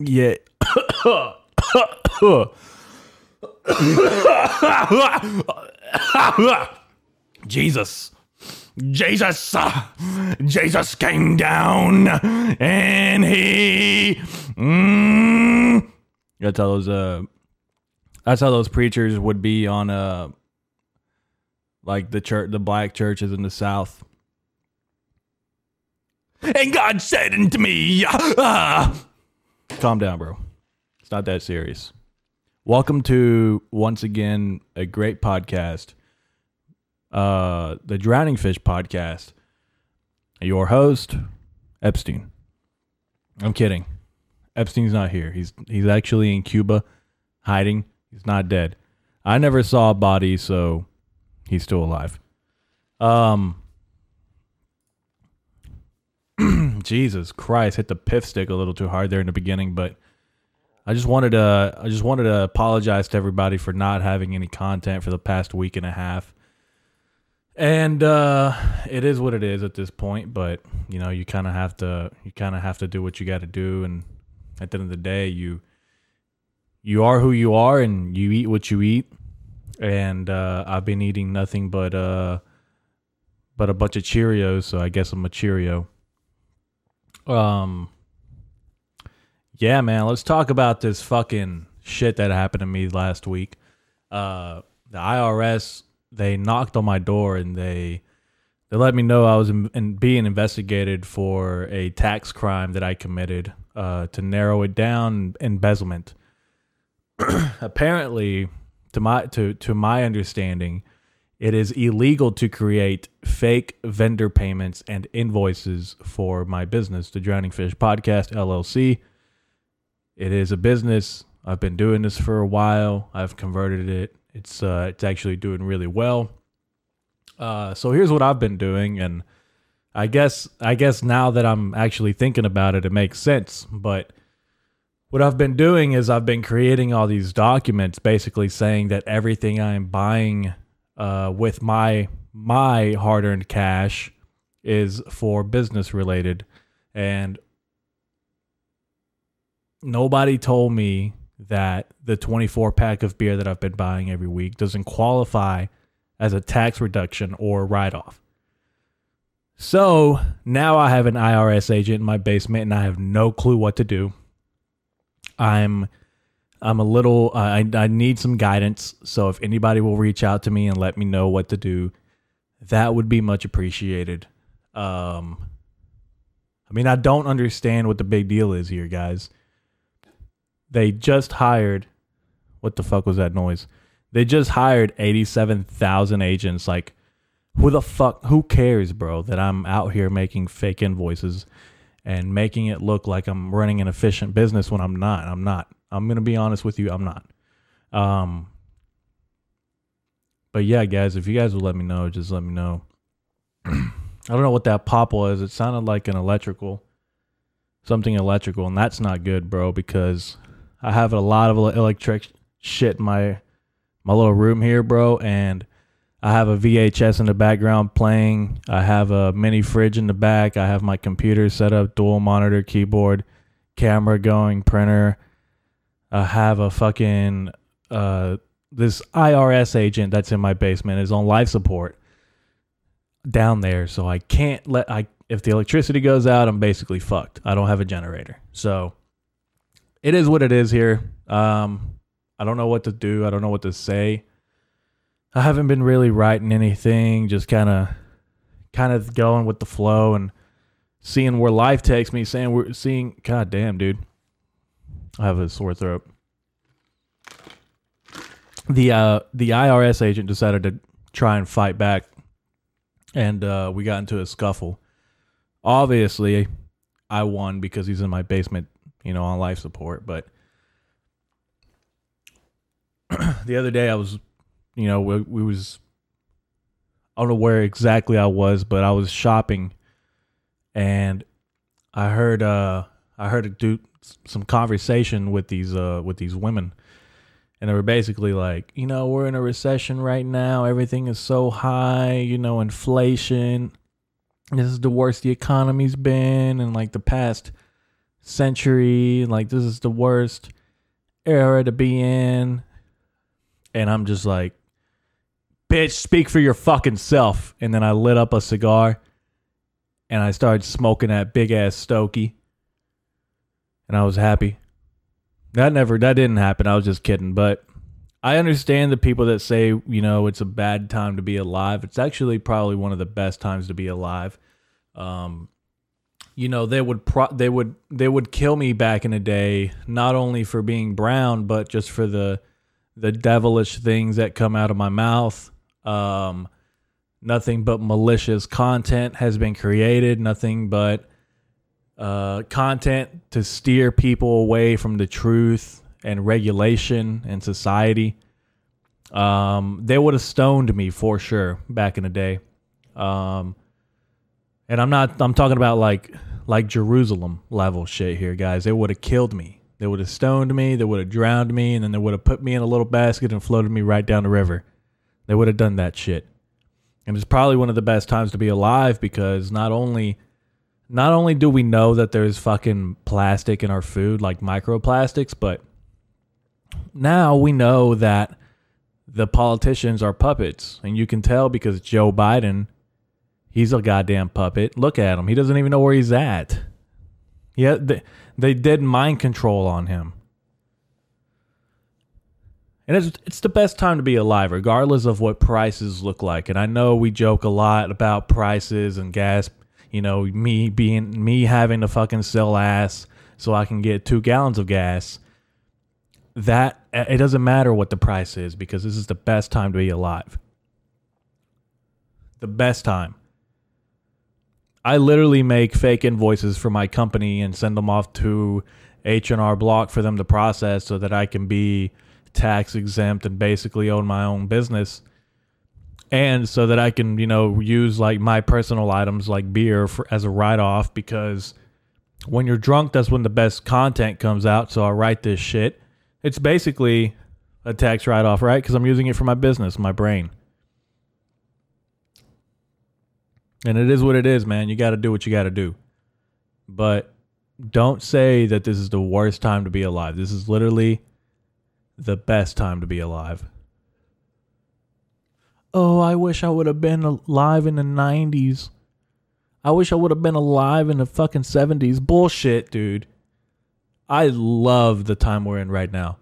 Yeah. Jesus. Jesus. Jesus came down and he. Mm, that's how those uh that's how those preachers would be on uh like the church the black churches in the south. And God said unto me, ah. Calm down, bro. It's not that serious. Welcome to once again a great podcast. Uh the Drowning Fish podcast. Your host, Epstein. I'm kidding. Epstein's not here. He's he's actually in Cuba hiding. He's not dead. I never saw a body, so he's still alive. Um Jesus Christ, hit the pith stick a little too hard there in the beginning, but I just wanted to I just wanted to apologize to everybody for not having any content for the past week and a half. And uh it is what it is at this point, but you know, you kind of have to you kind of have to do what you got to do and at the end of the day, you you are who you are and you eat what you eat. And uh I've been eating nothing but uh but a bunch of Cheerios, so I guess I'm a Cheerio. Um Yeah, man, let's talk about this fucking shit that happened to me last week. Uh the IRS they knocked on my door and they they let me know I was in, in being investigated for a tax crime that I committed. Uh, to narrow it down, embezzlement. Apparently, to my to to my understanding, it is illegal to create fake vendor payments and invoices for my business, the Drowning Fish Podcast LLC. It is a business. I've been doing this for a while. I've converted it. It's uh, it's actually doing really well. Uh, so here's what I've been doing, and I guess I guess now that I'm actually thinking about it, it makes sense. But what I've been doing is I've been creating all these documents, basically saying that everything I'm buying uh, with my my hard-earned cash is for business related, and nobody told me that the 24 pack of beer that I've been buying every week doesn't qualify as a tax reduction or write off. So now I have an IRS agent in my basement and I have no clue what to do. I'm I'm a little I I need some guidance. So if anybody will reach out to me and let me know what to do, that would be much appreciated. Um I mean, I don't understand what the big deal is here, guys. They just hired what the fuck was that noise? They just hired 87,000 agents like who the fuck who cares, bro, that I'm out here making fake invoices and making it look like I'm running an efficient business when I'm not. I'm not. I'm going to be honest with you, I'm not. Um But yeah, guys, if you guys would let me know, just let me know. I don't know what that pop was. It sounded like an electrical something electrical and that's not good, bro, because I have a lot of electric shit in my my little room here, bro, and I have a VHS in the background playing. I have a mini fridge in the back. I have my computer set up, dual monitor, keyboard, camera going, printer. I have a fucking uh this IRS agent that's in my basement is on life support down there, so I can't let I if the electricity goes out, I'm basically fucked. I don't have a generator. So it is what it is here. Um I don't know what to do. I don't know what to say. I haven't been really writing anything, just kind of kind of going with the flow and seeing where life takes me, saying we're seeing god damn, dude. I have a sore throat. The uh the IRS agent decided to try and fight back and uh we got into a scuffle. Obviously, I won because he's in my basement, you know, on life support, but the other day I was, you know, we, we was, I don't know where exactly I was, but I was shopping, and I heard, uh, I heard a dude some conversation with these, uh, with these women, And they were basically like, you know, we're in a recession right now. Everything is so high, you know, inflation. This is the worst the economy's been in like the past century. Like, this is the worst era to be in. And I'm just like, bitch, speak for your fucking self. And then I lit up a cigar and I started smoking that big ass stogie. And I was happy. That never that didn't happen. I was just kidding, but I understand the people that say, you know, it's a bad time to be alive. It's actually probably one of the best times to be alive. Um you know, they would pro- they would they would kill me back in the day not only for being brown, but just for the the devilish things that come out of my mouth. Um nothing but malicious content has been created, nothing but uh, content to steer people away from the truth and regulation and society. Um, they would have stoned me for sure back in the day. Um, and I'm not, I'm talking about like, like Jerusalem level shit here, guys. They would have killed me. They would have stoned me. They would have drowned me. And then they would have put me in a little basket and floated me right down the river. They would have done that shit. And it's probably one of the best times to be alive because not only not only do we know that there's fucking plastic in our food, like microplastics, but now we know that the politicians are puppets. And you can tell because Joe Biden, he's a goddamn puppet. Look at him. He doesn't even know where he's at. Yeah, they, they did mind control on him. And it's, it's the best time to be alive, regardless of what prices look like. And I know we joke a lot about prices and gas you know, me being me having to fucking sell ass so I can get two gallons of gas. That uh, it doesn't matter what the price is because this is the best time to be alive. The best time. I literally make fake invoices for my company and send them off to H&R Block for them to process so that I can be tax exempt and basically own my own business and so that I can, you know, use like my personal items like beer for, as a write off because when you're drunk, that's when the best content comes out. So I write this shit. It's basically a tax write off, right? Because I'm using it for my business, my brain. And it is what it is, man. You got to do what you got to do. But don't say that this is the worst time to be alive. This is literally the best time to be alive oh, I wish I would have been alive in the 90s. I wish I would have been alive in the fucking 70s. Bullshit, dude. I love the time we're in right now.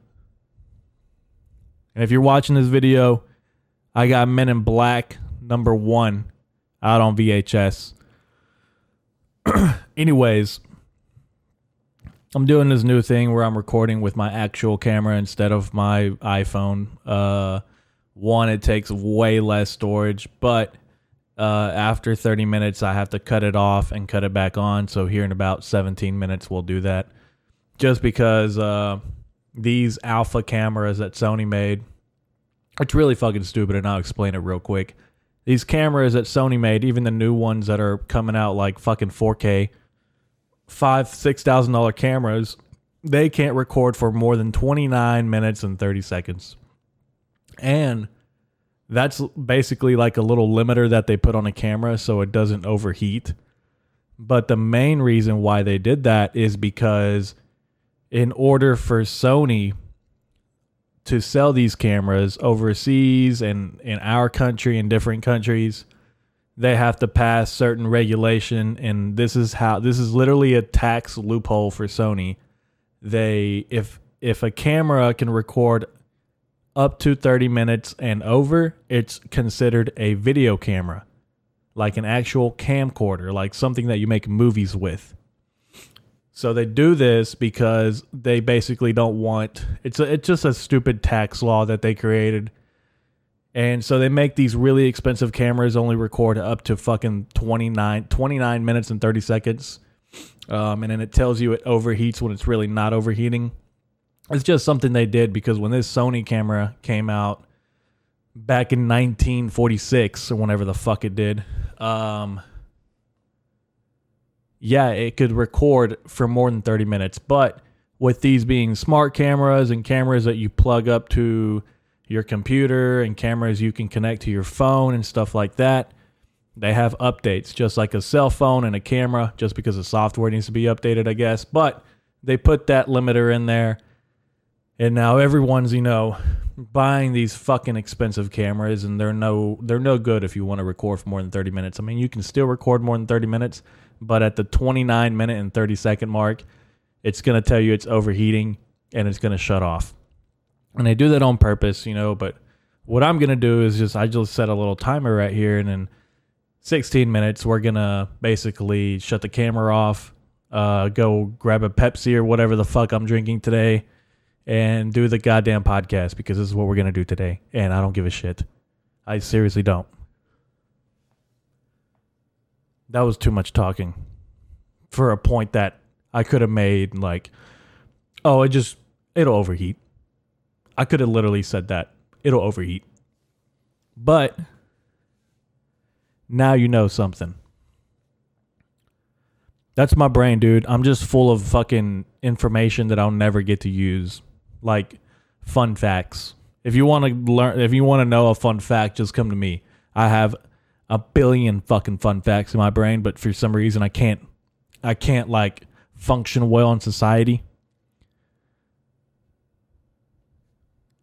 And if you're watching this video, I got Men in Black number one out on VHS. Anyways, I'm doing this new thing where I'm recording with my actual camera instead of my iPhone. Uh, one, it takes way less storage, but uh, after 30 minutes, I have to cut it off and cut it back on. So here in about 17 minutes, we'll do that. Just because uh, these alpha cameras that Sony made, it's really fucking stupid, and I'll explain it real quick. These cameras that Sony made, even the new ones that are coming out like fucking 4K, five, six thousand dollar cameras, they can't record for more than 29 minutes and 30 seconds. And that's basically like a little limiter that they put on a camera so it doesn't overheat. But the main reason why they did that is because in order for Sony to sell these cameras overseas and in our country and different countries, they have to pass certain regulation and this is how this is literally a tax loophole for Sony. They if if a camera can record up to 30 minutes and over, it's considered a video camera, like an actual camcorder, like something that you make movies with. So they do this because they basically don't want it's a, it's just a stupid tax law that they created. And so they make these really expensive cameras only record up to fucking 29, 29 minutes and 30 seconds. Um, and then it tells you it overheats when it's really not overheating it's just something they did because when this Sony camera came out back in 1946 or whenever the fuck it did, um, yeah, it could record for more than 30 minutes. But with these being smart cameras and cameras that you plug up to your computer and cameras you can connect to your phone and stuff like that, they have updates just like a cell phone and a camera, just because the software needs to be updated, I guess. But they put that limiter in there. And now everyone's, you know, buying these fucking expensive cameras and they're no they're no good if you want to record for more than 30 minutes. I mean, you can still record more than 30 minutes, but at the 29 minute and 30 second mark, it's going to tell you it's overheating and it's going to shut off. And I do that on purpose, you know, but what I'm going to do is just I just set a little timer right here and in 16 minutes we're going to basically shut the camera off, uh, go grab a Pepsi or whatever the fuck I'm drinking today and do the goddamn podcast because this is what we're going to do today and I don't give a shit. I seriously don't. That was too much talking for a point that I could have made like oh, it just it'll overheat. I could have literally said that. It'll overheat. But now you know something. That's my brain, dude. I'm just full of fucking information that I'll never get to use. Like fun facts. If you want to learn if you want to know a fun fact, just come to me. I have a billion fucking fun facts in my brain, but for some reason I can't I can't like function well in society.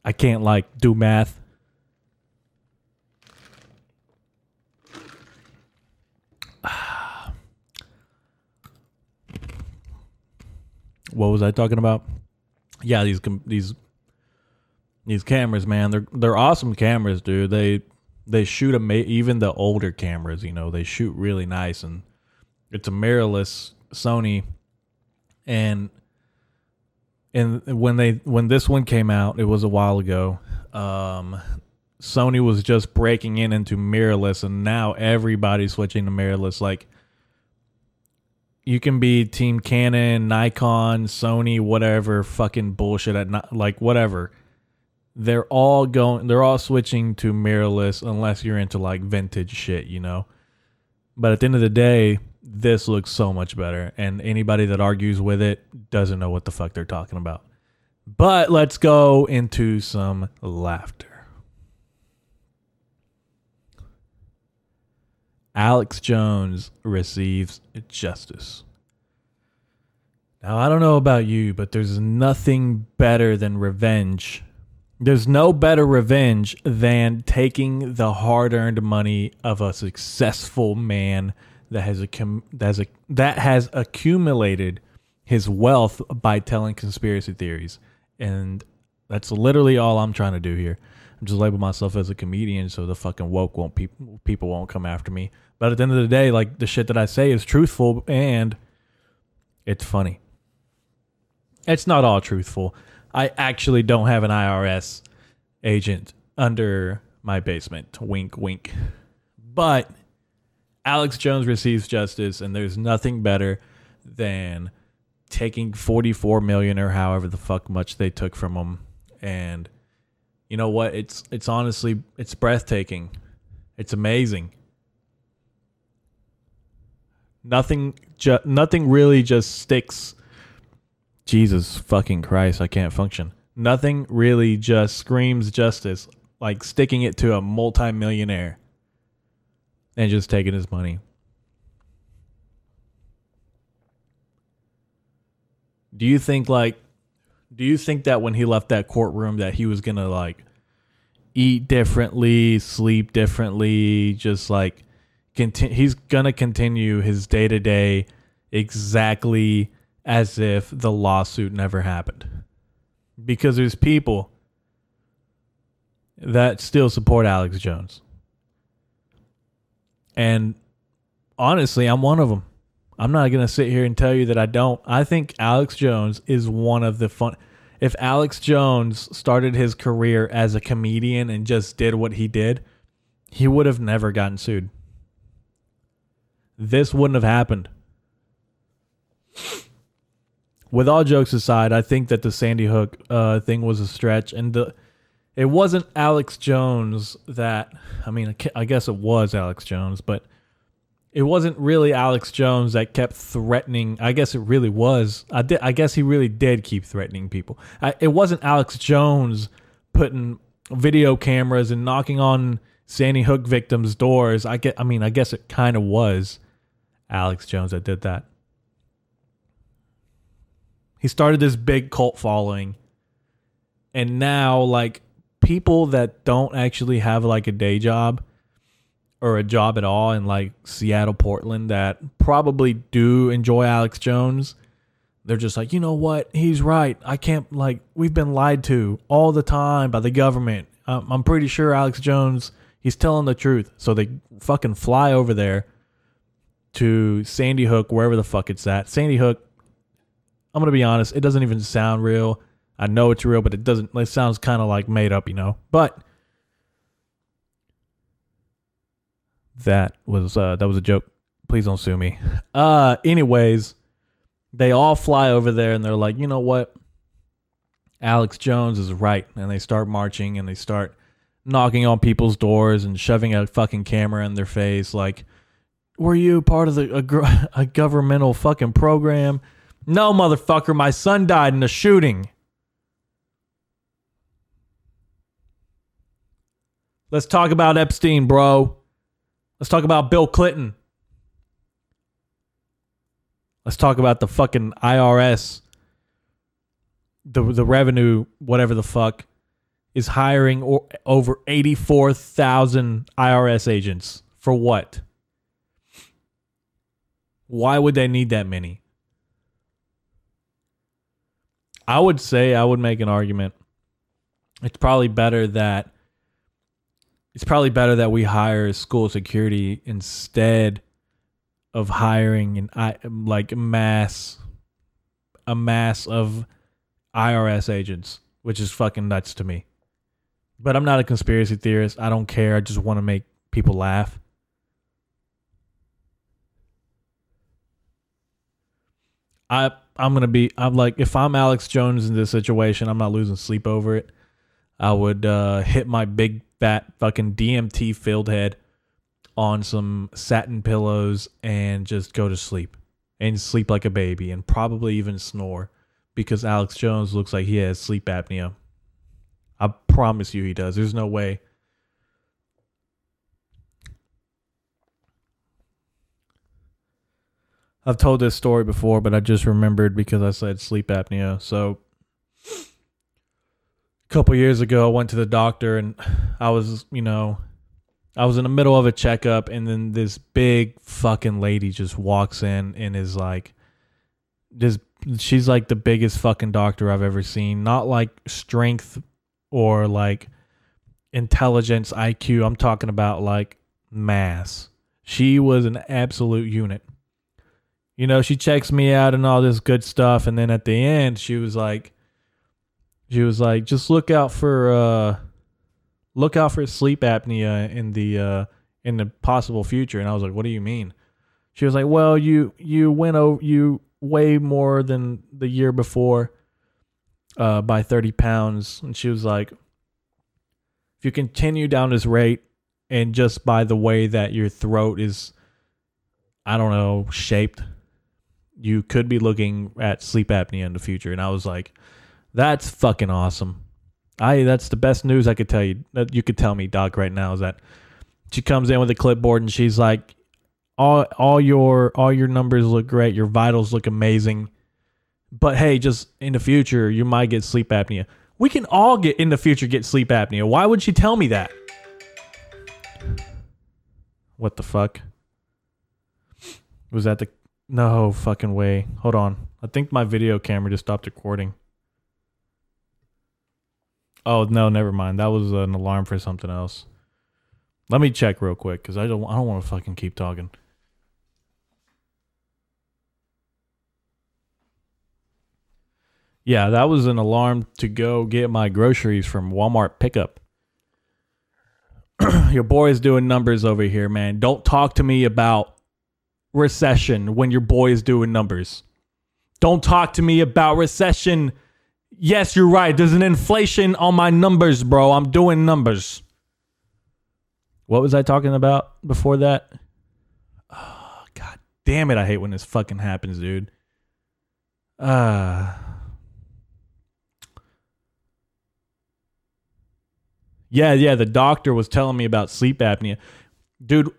I can't like do math. what was I talking about? Yeah, these these these cameras, man, they're they're awesome cameras, dude. They they shoot a even the older cameras, you know, they shoot really nice, and it's a mirrorless Sony, and and when they when this one came out, it was a while ago. Um, Sony was just breaking in into mirrorless, and now everybody's switching to mirrorless. Like you can be Team Canon, Nikon, Sony, whatever fucking bullshit at not, like whatever. They're all going. They're all switching to mirrorless unless you're into like vintage shit, you know. But at the end of the day, this looks so much better, and anybody that argues with it doesn't know what the fuck they're talking about. But let's go into some laughter. Alex Jones receives justice. Now, I don't know about you, but there's nothing better than revenge. There's no better revenge than taking the hard earned money of a successful man that has, a, that, has a, that has accumulated his wealth by telling conspiracy theories. And that's literally all I'm trying to do here. I'm just label myself as a comedian so the fucking woke won't people people won't come after me. But at the end of the day, like the shit that I say is truthful and it's funny. It's not all truthful. I actually don't have an IRS agent under my basement. Wink, wink. But Alex Jones receives justice, and there's nothing better than taking 44 million or however the fuck much they took from him and you know what? It's it's honestly it's breathtaking. It's amazing. Nothing ju- nothing really just sticks Jesus fucking Christ, I can't function. Nothing really just screams justice like sticking it to a multimillionaire and just taking his money. Do you think like do you think that when he left that courtroom that he was gonna like eat differently, sleep differently, just like continue? He's gonna continue his day to day exactly as if the lawsuit never happened, because there's people that still support Alex Jones, and honestly, I'm one of them. I'm not going to sit here and tell you that I don't. I think Alex Jones is one of the fun. If Alex Jones started his career as a comedian and just did what he did, he would have never gotten sued. This wouldn't have happened. With all jokes aside, I think that the Sandy Hook uh, thing was a stretch, and the, it wasn't Alex Jones that. I mean, I guess it was Alex Jones, but it wasn't really Alex Jones that kept threatening. I guess it really was. I did. I guess he really did keep threatening people. I, it wasn't Alex Jones putting video cameras and knocking on Sandy Hook victims' doors. I get. I mean, I guess it kind of was Alex Jones that did that. He started this big cult following, and now like people that don't actually have like a day job or a job at all in like Seattle, Portland that probably do enjoy Alex Jones. They're just like, you know what? He's right. I can't, like, we've been lied to all the time by the government. Um, I'm pretty sure Alex Jones, he's telling the truth. So they fucking fly over there to Sandy Hook, wherever the fuck it's at. Sandy Hook, I'm going to be honest, it doesn't even sound real. I know it's real, but it doesn't, it sounds kind of like made up, you know? But that was uh that was a joke. Please don't sue me. Uh anyways, they all fly over there and they're like, "You know what? Alex Jones is right." And they start marching and they start knocking on people's doors and shoving a fucking camera in their face like, "Were you part of the a, a governmental fucking program?" No, motherfucker, my son died in a shooting. Let's talk about Epstein, bro. Let's talk about Bill Clinton. Let's talk about the fucking IRS. The the revenue, whatever the fuck, is hiring or, over 84,000 IRS agents. For what? Why would they need that many? I would say I would make an argument. It's probably better that it's probably better that we hire school security instead of hiring an like mass a mass of IRS agents, which is fucking nuts to me. But I'm not a conspiracy theorist. I don't care. I just want to make people laugh. I I'm gonna be I'm like if I'm Alex Jones in this situation, I'm not losing sleep over it. I would uh, hit my big fat fucking DMT filled head on some satin pillows and just go to sleep and sleep like a baby and probably even snore because Alex Jones looks like he has sleep apnea. I promise you he does. There's no way. I've told this story before, but I just remembered because I said sleep apnea. So couple years ago, I went to the doctor and I was, you know, I was in the middle of a checkup, and then this big fucking lady just walks in and is like, this. She's like the biggest fucking doctor I've ever seen. Not like strength or like intelligence, IQ. I'm talking about like mass. She was an absolute unit. You know, she checks me out and all this good stuff, and then at the end, she was like she was like, just look out for uh look out for sleep apnea in the uh in the possible future. And I was like, what do you mean? She was like, well, you you went over you weigh more than the year before uh by 30 pounds. And she was like, if you continue down this rate and just by the way that your throat is I don't know, shaped, you could be looking at sleep apnea in the future. And I was like, that's fucking awesome. I that's the best news I could tell you. That you could tell me, Doc, right now is that she comes in with a clipboard and she's like, all all your all your numbers look great, your vitals look amazing, but hey, just in the future you might get sleep apnea. We can all get in the future get sleep apnea. Why would she tell me that? What the fuck? Was that the no fucking way? Hold on. I think my video camera just stopped recording. Oh no, never mind. That was an alarm for something else. Let me check real quick because I don't. I don't want to fucking keep talking. Yeah, that was an alarm to go get my groceries from Walmart pickup. your boy is doing numbers over here, man. Don't talk to me about recession when your boy is doing numbers. Don't talk to me about recession Yes, you're right. There's an inflation on my numbers, bro. I'm doing numbers. What was I talking about before that? Oh, God damn it, I hate when this fucking happens, dude. Uh Yeah, yeah, the doctor was telling me about sleep apnea. Dude,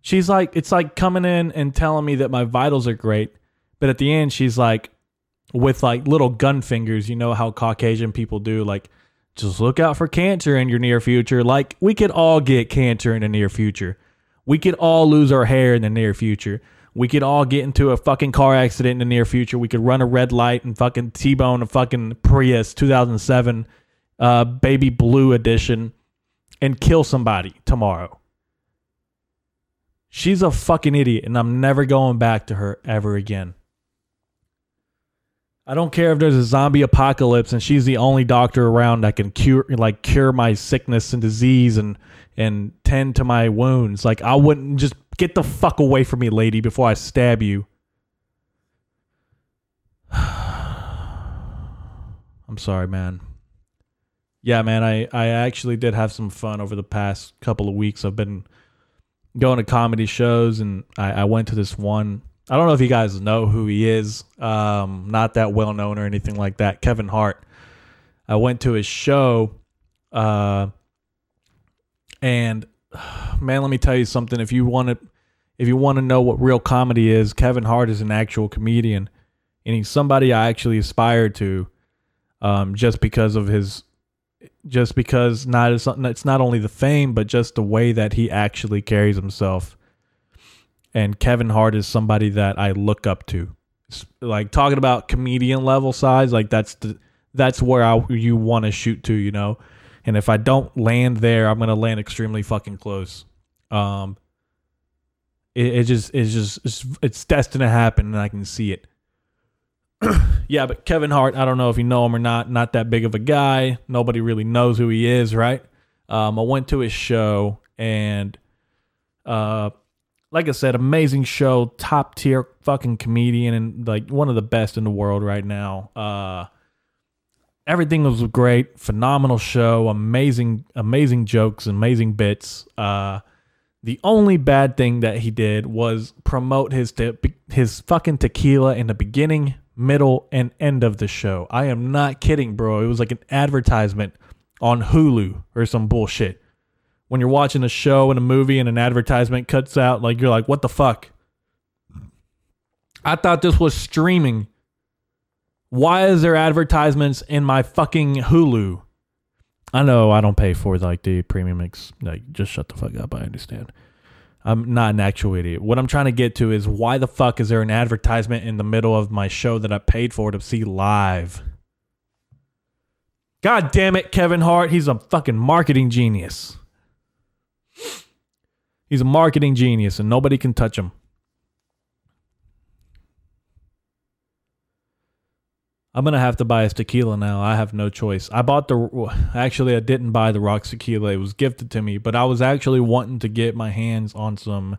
she's like it's like coming in and telling me that my vitals are great, but at the end she's like with like little gun fingers, you know how Caucasian people do like just look out for cancer in your near future. Like we could all get cancer in the near future. We could all lose our hair in the near future. We could all get into a fucking car accident in the near future. We could run a red light and fucking T-bone a fucking Prius 2007 uh, baby blue edition and kill somebody tomorrow. She's a fucking idiot and I'm never going back to her ever again. I don't care if there's a zombie apocalypse and she's the only doctor around that can cure like cure my sickness and disease and and tend to my wounds. Like I wouldn't just get the fuck away from me, lady, before I stab you. I'm sorry, man. Yeah, man, I, I actually did have some fun over the past couple of weeks. I've been going to comedy shows and I, I went to this one I don't know if you guys know who he is. Um, not that well known or anything like that. Kevin Hart. I went to his show, uh, and man, let me tell you something. If you want to, if you want to know what real comedy is, Kevin Hart is an actual comedian, and he's somebody I actually aspire to, um, just because of his, just because not it's not only the fame, but just the way that he actually carries himself and Kevin Hart is somebody that I look up to. Like talking about comedian level size, like that's the that's where I you want to shoot to, you know. And if I don't land there, I'm gonna land extremely fucking close. Um, it, it just it's just it's, it's destined to happen, and I can see it. yeah, but Kevin Hart, I don't know if you know him or not. Not that big of a guy. Nobody really knows who he is, right? Um, I went to his show and uh, like I said, amazing show, top tier fucking comedian, and like one of the best in the world right now. Uh, everything was great, phenomenal show, amazing, amazing jokes, amazing bits. Uh, the only bad thing that he did was promote his te- his fucking tequila in the beginning, middle, and end of the show. I am not kidding, bro. It was like an advertisement on Hulu or some bullshit when you're watching a show and a movie and an advertisement cuts out, like you're like, what the fuck? I thought this was streaming. Why is there advertisements in my fucking Hulu? I know I don't pay for like the premium X. Like, just shut the fuck up. I understand. I'm not an actual idiot. What I'm trying to get to is why the fuck is there an advertisement in the middle of my show that I paid for to see live? God damn it, Kevin Hart. He's a fucking marketing genius. He's a marketing genius and nobody can touch him. I'm gonna have to buy his tequila now. I have no choice. I bought the actually I didn't buy the Rocks tequila. It was gifted to me, but I was actually wanting to get my hands on some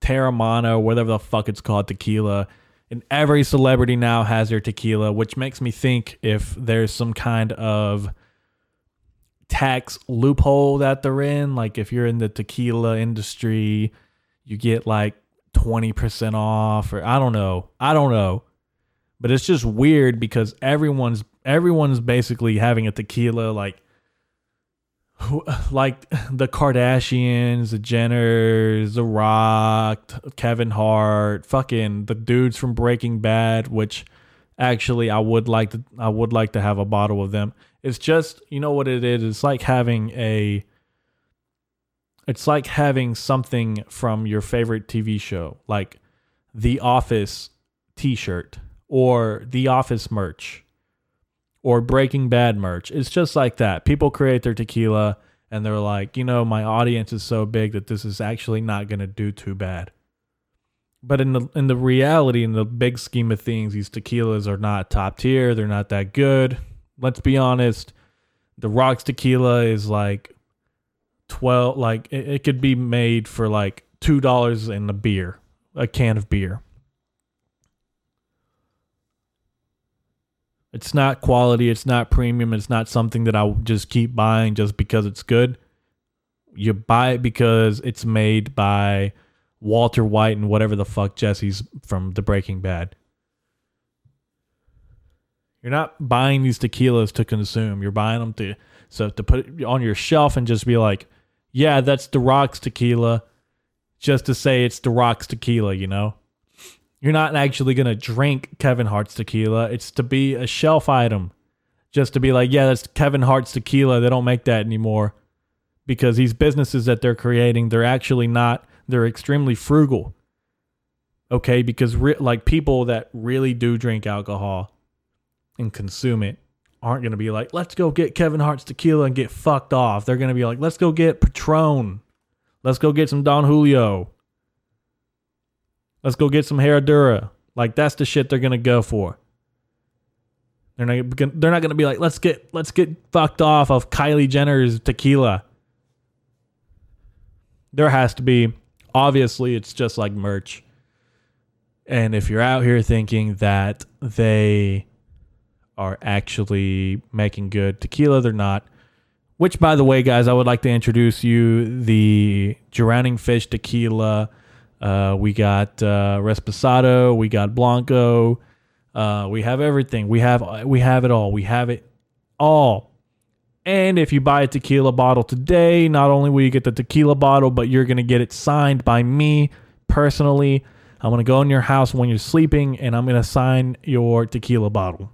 Teremana whatever the fuck it's called tequila. And every celebrity now has their tequila, which makes me think if there's some kind of tax loophole that they're in. Like if you're in the tequila industry, you get like 20% off or I don't know. I don't know. But it's just weird because everyone's everyone's basically having a tequila like like the Kardashians, the Jenners, The Rock, Kevin Hart, fucking the dudes from Breaking Bad, which actually I would like to I would like to have a bottle of them. It's just, you know what it is? It's like having a it's like having something from your favorite TV show, like The Office t-shirt or The Office merch or Breaking Bad merch. It's just like that. People create their tequila and they're like, you know, my audience is so big that this is actually not going to do too bad. But in the in the reality, in the big scheme of things, these tequilas are not top tier. They're not that good let's be honest, the Rocks tequila is like 12 like it, it could be made for like $2 in a beer, a can of beer. It's not quality, it's not premium, it's not something that I just keep buying just because it's good. You buy it because it's made by Walter White and whatever the fuck Jesse's from the Breaking Bad. You're not buying these tequilas to consume. You're buying them to so to put on your shelf and just be like, yeah, that's the Rock's tequila, just to say it's the Rock's tequila. You know, you're not actually gonna drink Kevin Hart's tequila. It's to be a shelf item, just to be like, yeah, that's Kevin Hart's tequila. They don't make that anymore because these businesses that they're creating, they're actually not. They're extremely frugal. Okay, because re- like people that really do drink alcohol and consume it aren't going to be like, let's go get Kevin Hart's tequila and get fucked off. They're going to be like, let's go get Patron. Let's go get some Don Julio. Let's go get some Herradura. Like that's the shit they're going to go for. They're not they're not going to be like, let's get let's get fucked off of Kylie Jenner's tequila. There has to be obviously it's just like merch. And if you're out here thinking that they are actually making good tequila. They're not. Which, by the way, guys, I would like to introduce you the Drowning Fish tequila. Uh, we got uh, Reposado. We got Blanco. Uh, we have everything. We have we have it all. We have it all. And if you buy a tequila bottle today, not only will you get the tequila bottle, but you're gonna get it signed by me personally. I'm gonna go in your house when you're sleeping, and I'm gonna sign your tequila bottle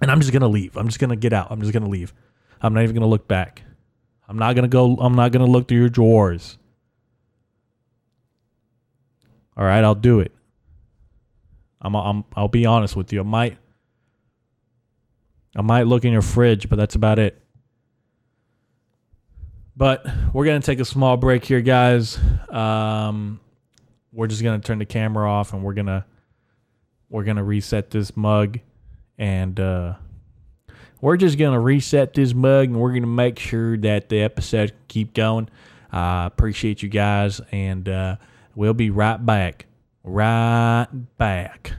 and I'm just gonna leave. I'm just gonna get out. I'm just gonna leave. I'm not even gonna look back. I'm not gonna go. I'm not gonna look through your drawers. All right, I'll do it. I'm. I'm. I'll be honest with you. I might. I might look in your fridge, but that's about it. But we're gonna take a small break here, guys. Um, we're just gonna turn the camera off, and we're gonna we're gonna reset this mug and uh, we're just gonna reset this mug and we're gonna make sure that the episode keep going. I uh, appreciate you guys, and uh, we'll be right back. Right back.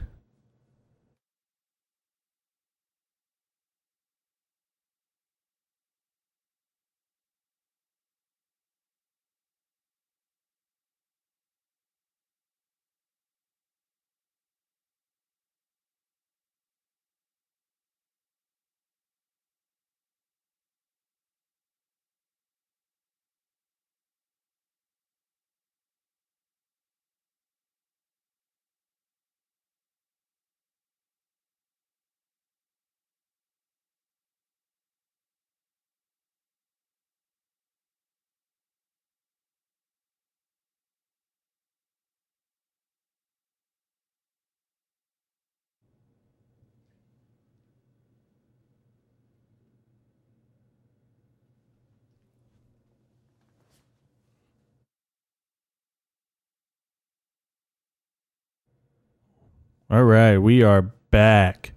All right, we are back.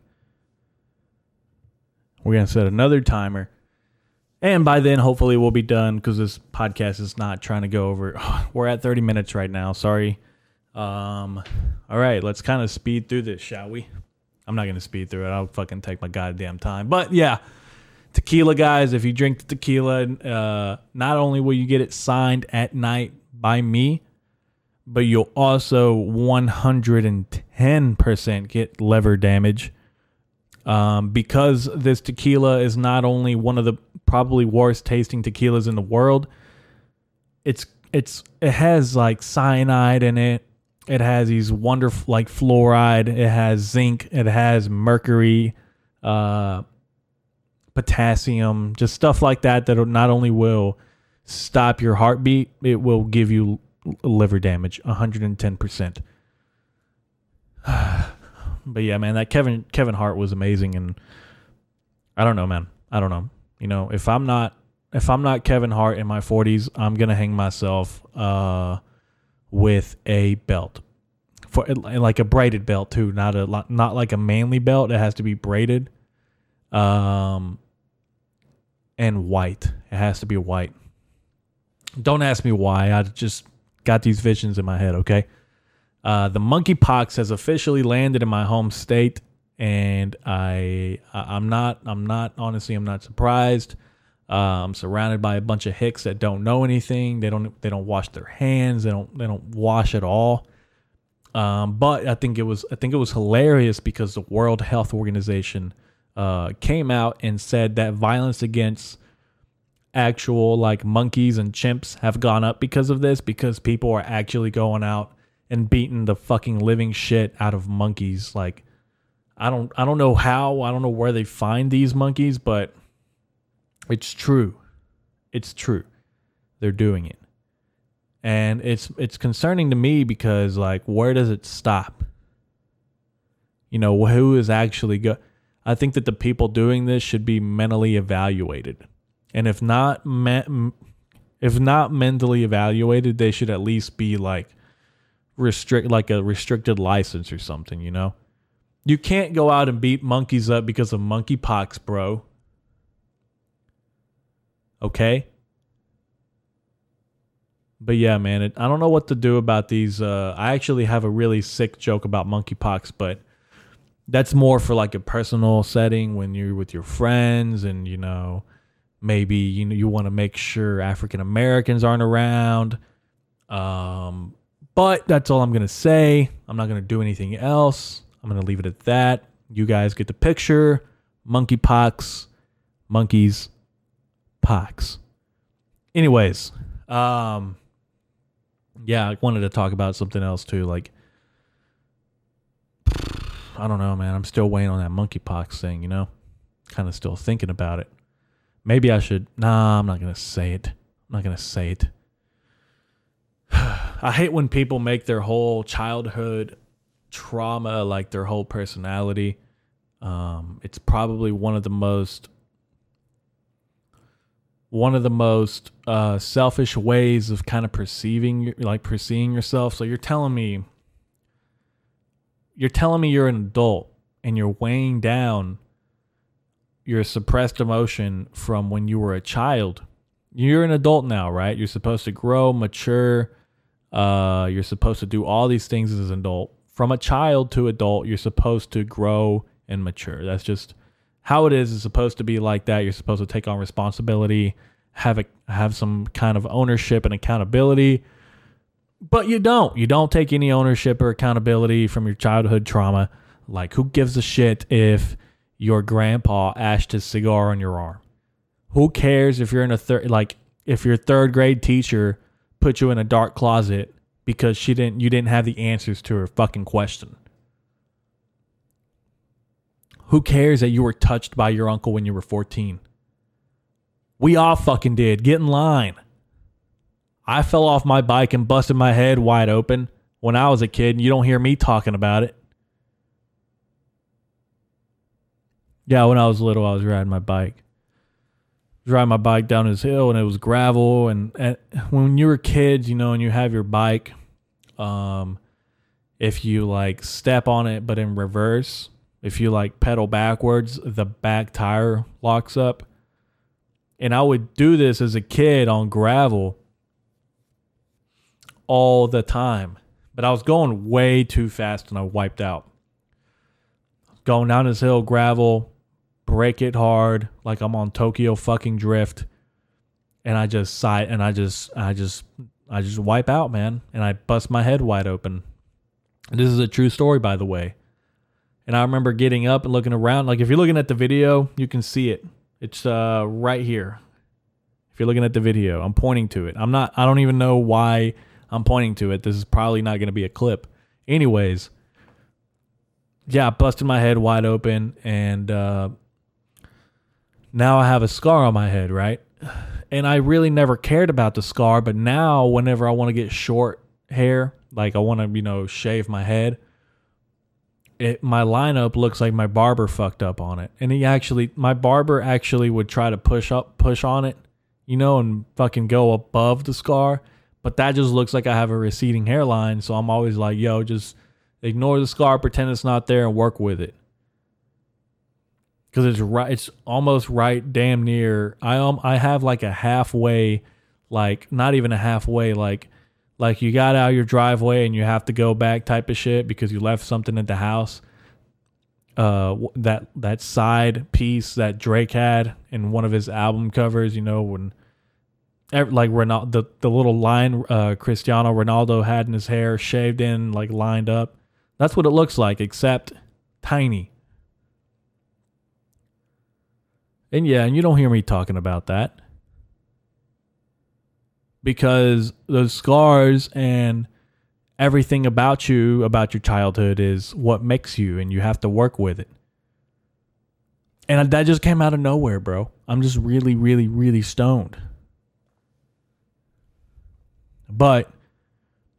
We're going to set another timer. And by then, hopefully, we'll be done because this podcast is not trying to go over. we're at 30 minutes right now. Sorry. Um, all right, let's kind of speed through this, shall we? I'm not going to speed through it. I'll fucking take my goddamn time. But yeah, tequila, guys, if you drink the tequila, uh, not only will you get it signed at night by me, but you'll also 110% get liver damage um, because this tequila is not only one of the probably worst tasting tequilas in the world. It's it's it has like cyanide in it. It has these wonderful like fluoride. It has zinc. It has mercury, uh, potassium, just stuff like that. That not only will stop your heartbeat, it will give you liver damage, 110%. but yeah, man, that Kevin Kevin Hart was amazing and I don't know, man. I don't know. You know, if I'm not if I'm not Kevin Hart in my 40s, I'm going to hang myself uh with a belt. For like a braided belt too, not a not like a manly belt. It has to be braided. Um and white. It has to be white. Don't ask me why. I just got these visions in my head, okay? Uh, the monkeypox has officially landed in my home state, and I, I am not I'm not honestly I'm not surprised. I'm surrounded by a bunch of hicks that don't know anything. They don't they don't wash their hands. They don't they don't wash at all. Um, but I think it was I think it was hilarious because the World Health Organization uh, came out and said that violence against actual like monkeys and chimps have gone up because of this because people are actually going out and beating the fucking living shit out of monkeys. Like I don't I don't know how I don't know where they find these monkeys but it's true. It's true. They're doing it. And it's it's concerning to me because like where does it stop? You know who is actually go I think that the people doing this should be mentally evaluated and if not me- if not mentally evaluated they should at least be like restrict like a restricted license or something you know? You can't go out and beat monkeys up because of monkeypox bro. Okay? But yeah man it, i don't know what to do about these uh, i actually have a really sick joke about monkeypox but that's more for like a personal setting when you're with your friends and you know maybe you know you want to make sure African Americans aren't around. Um, but that's all I'm gonna say. I'm not gonna do anything else. I'm gonna leave it at that. You guys get the picture. Monkeypox, monkeys, pox. Anyways, um, yeah, I wanted to talk about something else too. Like, I don't know, man. I'm still waiting on that monkeypox thing. You know, kind of still thinking about it. Maybe I should. Nah, I'm not gonna say it. I'm not gonna say it. I hate when people make their whole childhood trauma like their whole personality. Um, it's probably one of the most one of the most uh, selfish ways of kind of perceiving like perceiving yourself. So you're telling me you're telling me you're an adult and you're weighing down your suppressed emotion from when you were a child. You're an adult now, right? You're supposed to grow, mature. Uh, you're supposed to do all these things as an adult. From a child to adult, you're supposed to grow and mature. That's just how it is. It's supposed to be like that. You're supposed to take on responsibility, have a, have some kind of ownership and accountability. But you don't. You don't take any ownership or accountability from your childhood trauma. Like, who gives a shit if your grandpa ashed his cigar on your arm. Who cares if you're in a third like if your third grade teacher put you in a dark closet because she didn't you didn't have the answers to her fucking question. Who cares that you were touched by your uncle when you were 14? We all fucking did. Get in line. I fell off my bike and busted my head wide open when I was a kid, and you don't hear me talking about it. Yeah, when I was little, I was riding my bike. Riding my bike down this hill, and it was gravel. And, and when you were kids, you know, and you have your bike, um, if you like step on it but in reverse, if you like pedal backwards, the back tire locks up. And I would do this as a kid on gravel all the time. But I was going way too fast and I wiped out. Going down this hill, gravel, break it hard, like I'm on Tokyo fucking drift, and I just sigh and I just I just I just wipe out, man, and I bust my head wide open. This is a true story, by the way. And I remember getting up and looking around. Like if you're looking at the video, you can see it. It's uh, right here. If you're looking at the video, I'm pointing to it. I'm not. I don't even know why I'm pointing to it. This is probably not going to be a clip. Anyways, yeah, I busted my head wide open, and uh, now I have a scar on my head, right? And I really never cared about the scar, but now whenever I want to get short hair, like I want to, you know, shave my head, it my lineup looks like my barber fucked up on it. And he actually my barber actually would try to push up push on it, you know, and fucking go above the scar, but that just looks like I have a receding hairline, so I'm always like, yo, just ignore the scar, pretend it's not there and work with it because it's right. It's almost right, damn near. I um I have like a halfway, like not even a halfway, like like you got out your driveway and you have to go back type of shit because you left something at the house. uh that that side piece that Drake had in one of his album covers, you know, when like Ronaldo the, the little line uh Cristiano Ronaldo had in his hair shaved in like lined up. That's what it looks like except tiny. And yeah, and you don't hear me talking about that. Because those scars and everything about you, about your childhood, is what makes you, and you have to work with it. And that just came out of nowhere, bro. I'm just really, really, really stoned. But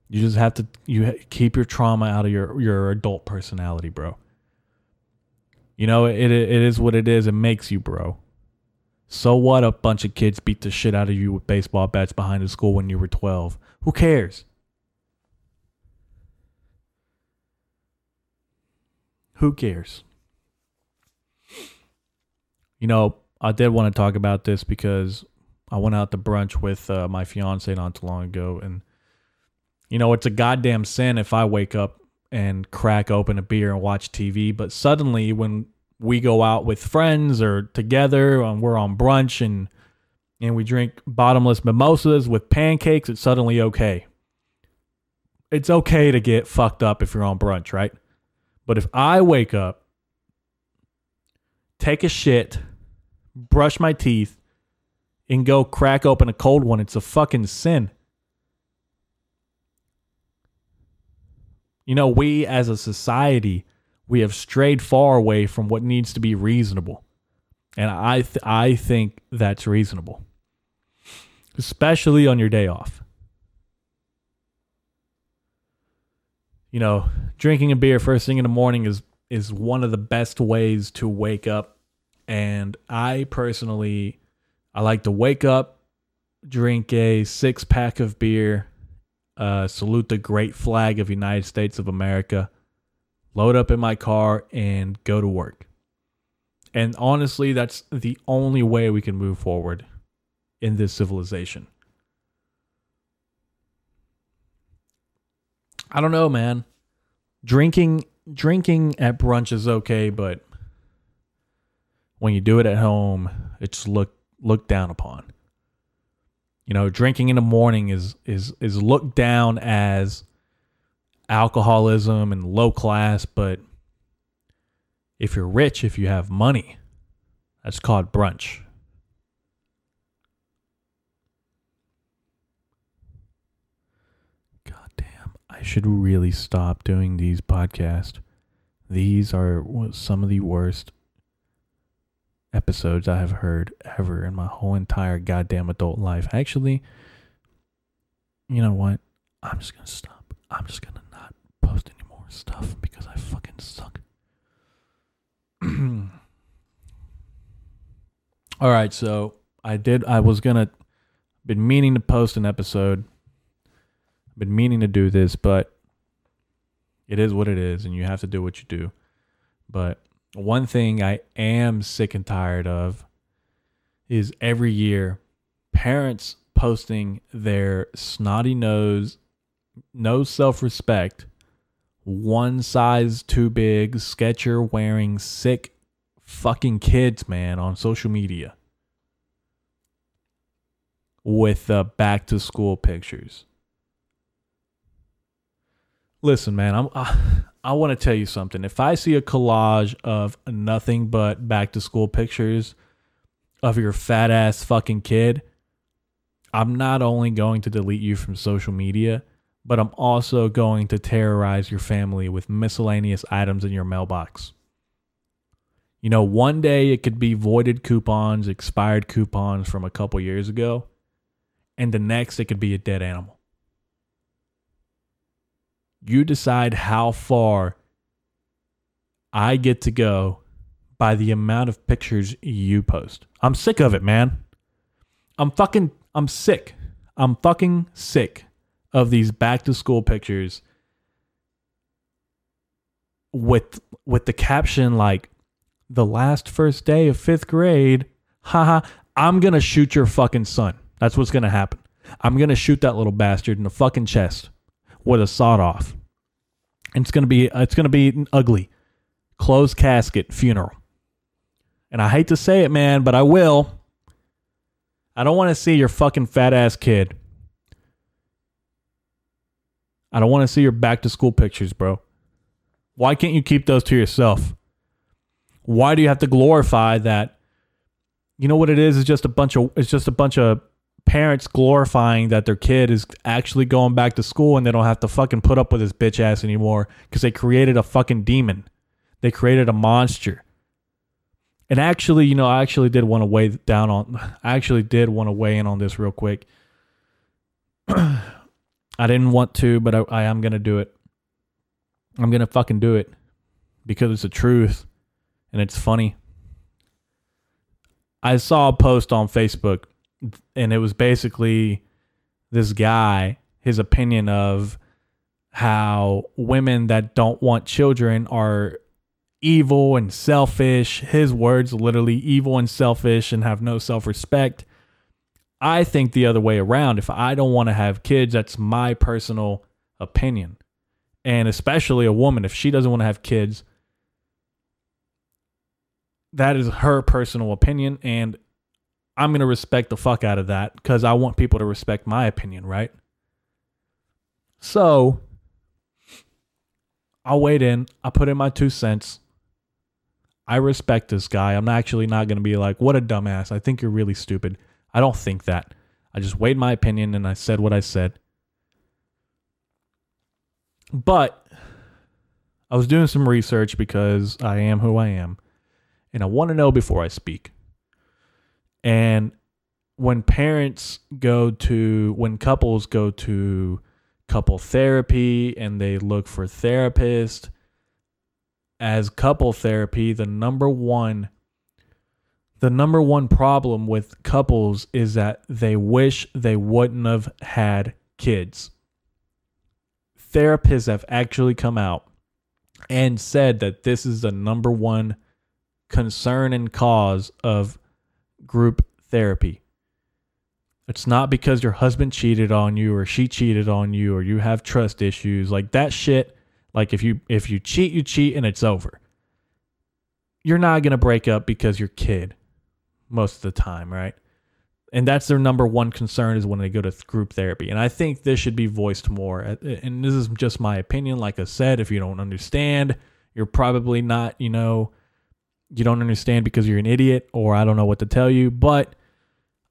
you just have to you keep your trauma out of your your adult personality, bro. You know, it it is what it is. It makes you, bro. So what? A bunch of kids beat the shit out of you with baseball bats behind the school when you were 12. Who cares? Who cares? You know, I did want to talk about this because I went out to brunch with uh, my fiance not too long ago, and you know, it's a goddamn sin if I wake up and crack open a beer and watch TV. But suddenly, when we go out with friends or together and we're on brunch and and we drink bottomless mimosas with pancakes, it's suddenly okay. It's okay to get fucked up if you're on brunch, right? But if I wake up, take a shit, brush my teeth, and go crack open a cold one, it's a fucking sin. You know, we as a society, we have strayed far away from what needs to be reasonable. And I th- I think that's reasonable. Especially on your day off. You know, drinking a beer first thing in the morning is is one of the best ways to wake up and I personally I like to wake up, drink a six pack of beer, uh, salute the great flag of United States of America, load up in my car, and go to work. And honestly, that's the only way we can move forward in this civilization. I don't know, man drinking drinking at brunch is okay, but when you do it at home, it's looked looked down upon. You know, drinking in the morning is is is looked down as alcoholism and low class, but if you're rich, if you have money, that's called brunch. God damn, I should really stop doing these podcasts. These are some of the worst episodes I have heard ever in my whole entire goddamn adult life. Actually, you know what? I'm just gonna stop. I'm just gonna not post any more stuff because I fucking suck. All right, so I did. I was gonna been meaning to post an episode I've been meaning to do this, but it is what it is, and you have to do what you do. But one thing I am sick and tired of is every year parents posting their snotty nose, no self respect, one size too big, Skecher wearing sick fucking kids, man, on social media with uh, back to school pictures. Listen, man, I'm I, I want to tell you something. If I see a collage of nothing but back to school pictures of your fat ass fucking kid, I'm not only going to delete you from social media, but I'm also going to terrorize your family with miscellaneous items in your mailbox. You know, one day it could be voided coupons, expired coupons from a couple years ago, and the next it could be a dead animal you decide how far I get to go by the amount of pictures you post. I'm sick of it, man. I'm fucking I'm sick. I'm fucking sick of these back to school pictures with with the caption like the last first day of 5th grade. Haha, I'm going to shoot your fucking son. That's what's going to happen. I'm going to shoot that little bastard in the fucking chest with a sawed off. And it's gonna be it's gonna be an ugly. closed casket funeral. And I hate to say it, man, but I will. I don't want to see your fucking fat ass kid. I don't want to see your back to school pictures, bro. Why can't you keep those to yourself? Why do you have to glorify that? You know what it is? It's just a bunch of it's just a bunch of parents glorifying that their kid is actually going back to school and they don't have to fucking put up with his bitch ass anymore because they created a fucking demon. They created a monster. And actually, you know, I actually did want to weigh down on I actually did want to weigh in on this real quick. I didn't want to, but I, I am gonna do it. I'm gonna fucking do it because it's the truth and it's funny. I saw a post on Facebook and it was basically this guy, his opinion of how women that don't want children are evil and selfish. His words literally evil and selfish and have no self respect. I think the other way around. If I don't want to have kids, that's my personal opinion. And especially a woman, if she doesn't want to have kids, that is her personal opinion. And I'm going to respect the fuck out of that because I want people to respect my opinion, right? So I'll wait in. I put in my two cents. I respect this guy. I'm actually not going to be like, what a dumbass. I think you're really stupid. I don't think that. I just weighed my opinion and I said what I said. But I was doing some research because I am who I am. And I want to know before I speak. And when parents go to, when couples go to couple therapy and they look for therapists, as couple therapy, the number one the number one problem with couples is that they wish they wouldn't have had kids. Therapists have actually come out and said that this is the number one concern and cause of group therapy. It's not because your husband cheated on you or she cheated on you or you have trust issues. Like that shit, like if you if you cheat, you cheat and it's over. You're not going to break up because your kid most of the time, right? And that's their number one concern is when they go to group therapy. And I think this should be voiced more. And this is just my opinion. Like I said, if you don't understand, you're probably not, you know, you don't understand because you're an idiot or I don't know what to tell you. But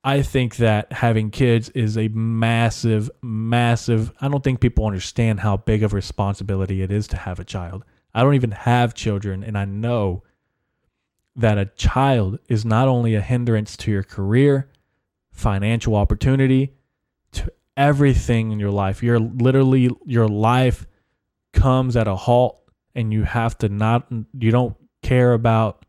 I think that having kids is a massive, massive. I don't think people understand how big of responsibility it is to have a child. I don't even have children, and I know that a child is not only a hindrance to your career, financial opportunity, to everything in your life. You're literally, your life comes at a halt, and you have to not, you don't care about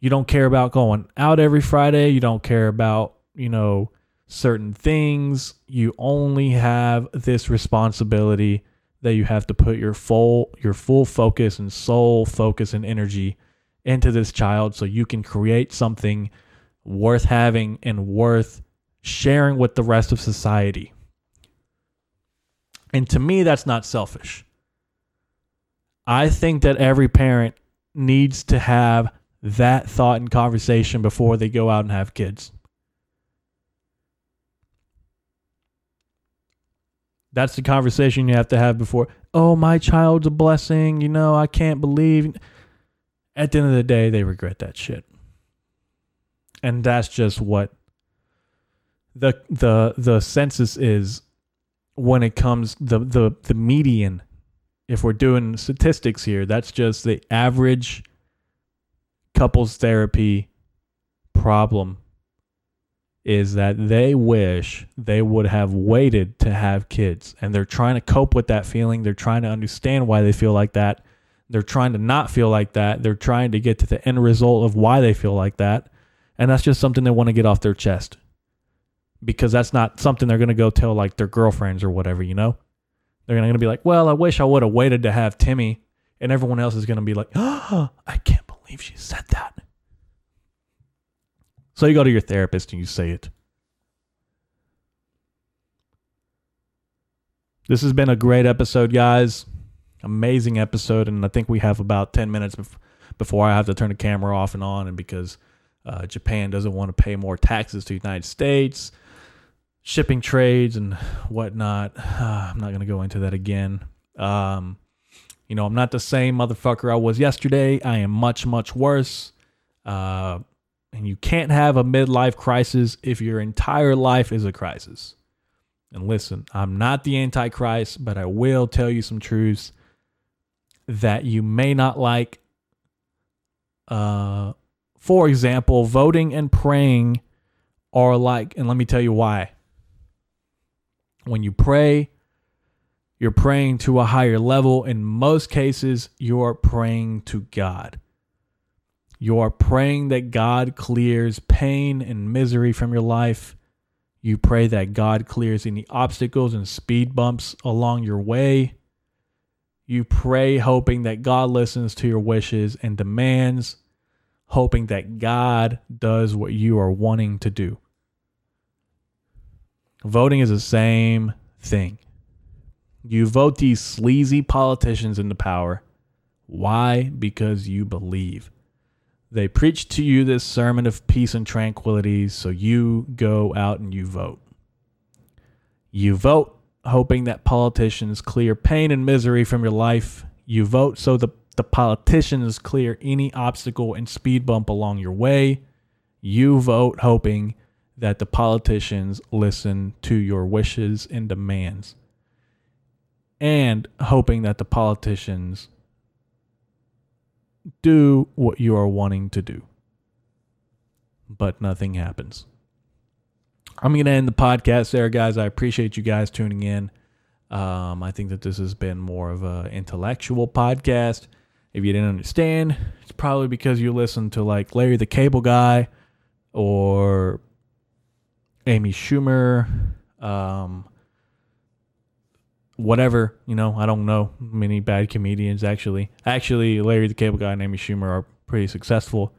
you don't care about going out every Friday. You don't care about, you know, certain things. You only have this responsibility that you have to put your full your full focus and sole focus and energy into this child so you can create something worth having and worth sharing with the rest of society. And to me that's not selfish. I think that every parent needs to have that thought and conversation before they go out and have kids. That's the conversation you have to have before. Oh, my child's a blessing. You know, I can't believe. At the end of the day, they regret that shit. And that's just what the the the census is when it comes the the the median if we're doing statistics here that's just the average couples therapy problem is that they wish they would have waited to have kids and they're trying to cope with that feeling. They're trying to understand why they feel like that. They're trying to not feel like that. They're trying to get to the end result of why they feel like that. And that's just something they want to get off their chest because that's not something they're going to go tell like their girlfriends or whatever you know? They're going to be like well i wish i would have waited to have timmy and everyone else is going to be like oh i can't believe she said that. So you go to your therapist and you say it. This has been a great episode, guys. amazing episode, and I think we have about ten minutes bef- before I have to turn the camera off and on, and because uh, Japan doesn't want to pay more taxes to the United States, shipping trades and whatnot. Uh, I'm not gonna go into that again. Um, you know, I'm not the same motherfucker I was yesterday. I am much, much worse. Uh, and you can't have a midlife crisis if your entire life is a crisis. And listen, I'm not the Antichrist, but I will tell you some truths that you may not like. Uh, for example, voting and praying are like, and let me tell you why. When you pray, you're praying to a higher level. In most cases, you're praying to God. You are praying that God clears pain and misery from your life. You pray that God clears any obstacles and speed bumps along your way. You pray hoping that God listens to your wishes and demands, hoping that God does what you are wanting to do. Voting is the same thing. You vote these sleazy politicians into power. Why? Because you believe. They preach to you this sermon of peace and tranquility, so you go out and you vote. You vote hoping that politicians clear pain and misery from your life. You vote so the, the politicians clear any obstacle and speed bump along your way. You vote hoping that the politicians listen to your wishes and demands and hoping that the politicians do what you are wanting to do. But nothing happens. I'm going to end the podcast there, guys. I appreciate you guys tuning in. Um, I think that this has been more of an intellectual podcast. If you didn't understand, it's probably because you listened to like Larry the Cable Guy or Amy Schumer. Um, whatever, you know, I don't know many bad comedians actually. Actually, Larry the Cable Guy and Amy Schumer are pretty successful.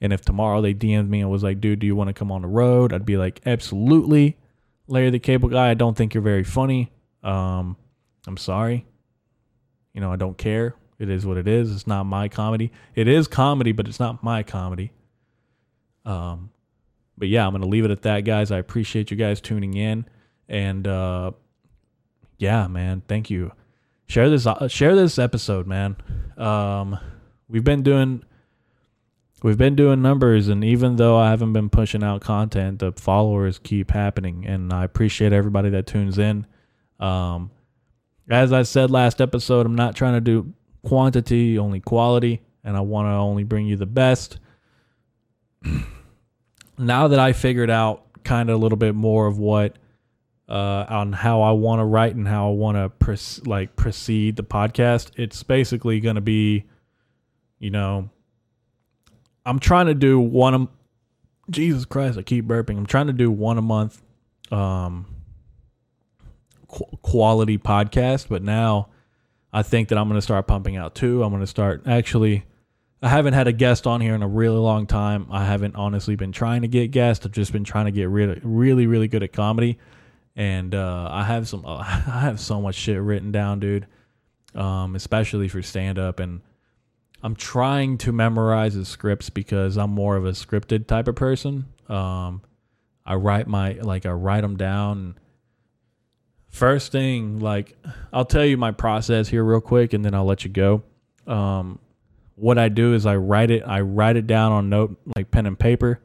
And if tomorrow they DM'd me and was like, dude, do you want to come on the road? I'd be like, absolutely. Larry the Cable Guy, I don't think you're very funny. Um, I'm sorry. You know, I don't care. It is what it is. It's not my comedy. It is comedy, but it's not my comedy. Um, but yeah, I'm gonna leave it at that, guys. I appreciate you guys tuning in, and uh, yeah, man, thank you. Share this uh, share this episode, man. Um, we've been doing we've been doing numbers and even though I haven't been pushing out content, the followers keep happening and I appreciate everybody that tunes in. Um, as I said last episode, I'm not trying to do quantity, only quality, and I want to only bring you the best. now that I figured out kind of a little bit more of what uh, on how I want to write and how I want to pres- like proceed the podcast. It's basically going to be, you know, I'm trying to do one. A, Jesus Christ, I keep burping. I'm trying to do one a month, um, qu- quality podcast. But now, I think that I'm going to start pumping out two. I'm going to start actually. I haven't had a guest on here in a really long time. I haven't honestly been trying to get guests. I've just been trying to get really, really, really good at comedy and uh, I have some uh, I have so much shit written down, dude. Um, especially for stand up, and I'm trying to memorize the scripts because I'm more of a scripted type of person. Um, I write my like I write them down. First thing, like I'll tell you my process here real quick, and then I'll let you go. Um, what I do is I write it. I write it down on note like pen and paper,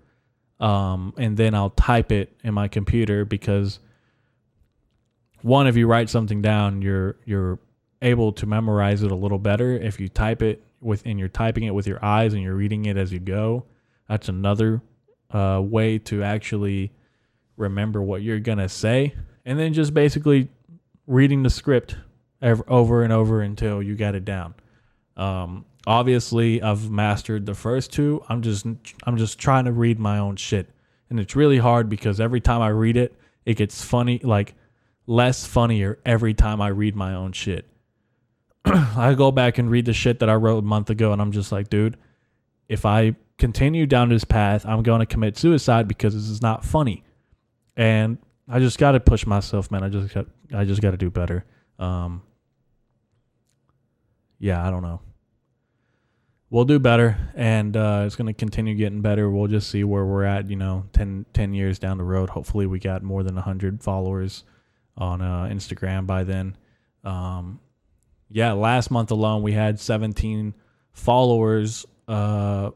um, and then I'll type it in my computer because one, if you write something down, you're you're able to memorize it a little better. If you type it with and you're typing it with your eyes and you're reading it as you go, that's another uh, way to actually remember what you're gonna say. And then just basically reading the script over and over until you got it down. Um, obviously, I've mastered the first two. I'm just I'm just trying to read my own shit, and it's really hard because every time I read it, it gets funny. Like less funnier every time I read my own shit. I go back and read the shit that I wrote a month ago, and I'm just like, dude, if I continue down this path, I'm going to commit suicide because this is not funny. And I just got to push myself, man. I just got, I just got to do better. Um, yeah, I don't know. We'll do better, and uh, it's going to continue getting better. We'll just see where we're at, you know, 10, 10 years down the road. Hopefully, we got more than 100 followers on uh, Instagram by then. Um, yeah, last month alone, we had 17 followers uh,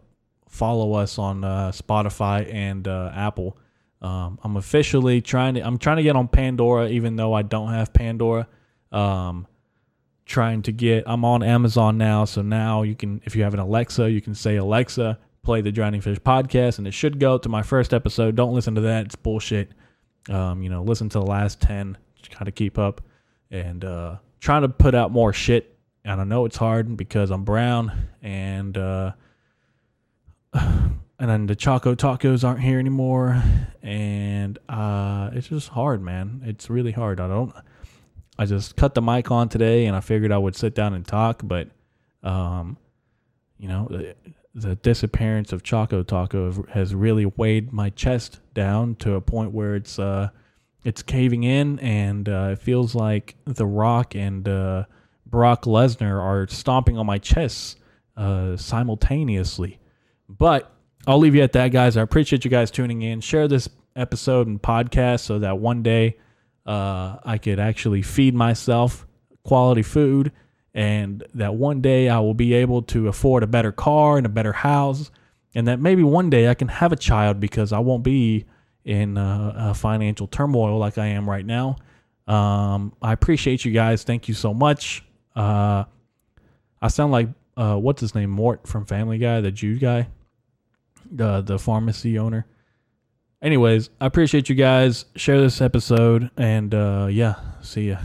follow us on uh, Spotify and uh, Apple. Um, I'm officially trying to. I'm trying to get on Pandora, even though I don't have Pandora. Um, trying to get. I'm on Amazon now, so now you can, if you have an Alexa, you can say Alexa, play the Drowning Fish podcast, and it should go to my first episode. Don't listen to that; it's bullshit. Um, you know, listen to the last ten, kind of keep up, and uh, trying to put out more shit. And I know it's hard because I'm brown, and uh, and then the Choco tacos aren't here anymore, and uh, it's just hard, man. It's really hard. I don't. I just cut the mic on today, and I figured I would sit down and talk, but, um, you know, the, the disappearance of Choco Taco has really weighed my chest down to a point where it's uh, it's caving in, and uh, it feels like The Rock and uh, Brock Lesnar are stomping on my chest uh, simultaneously. But I'll leave you at that, guys. I appreciate you guys tuning in. Share this episode and podcast so that one day uh, I could actually feed myself quality food, and that one day I will be able to afford a better car and a better house, and that maybe one day I can have a child because I won't be in uh, financial turmoil like I am right now. Um, I appreciate you guys. Thank you so much. Uh, I sound like uh, what's his name, Mort from Family Guy, the Jew guy, the the pharmacy owner. Anyways, I appreciate you guys. Share this episode, and uh, yeah, see ya.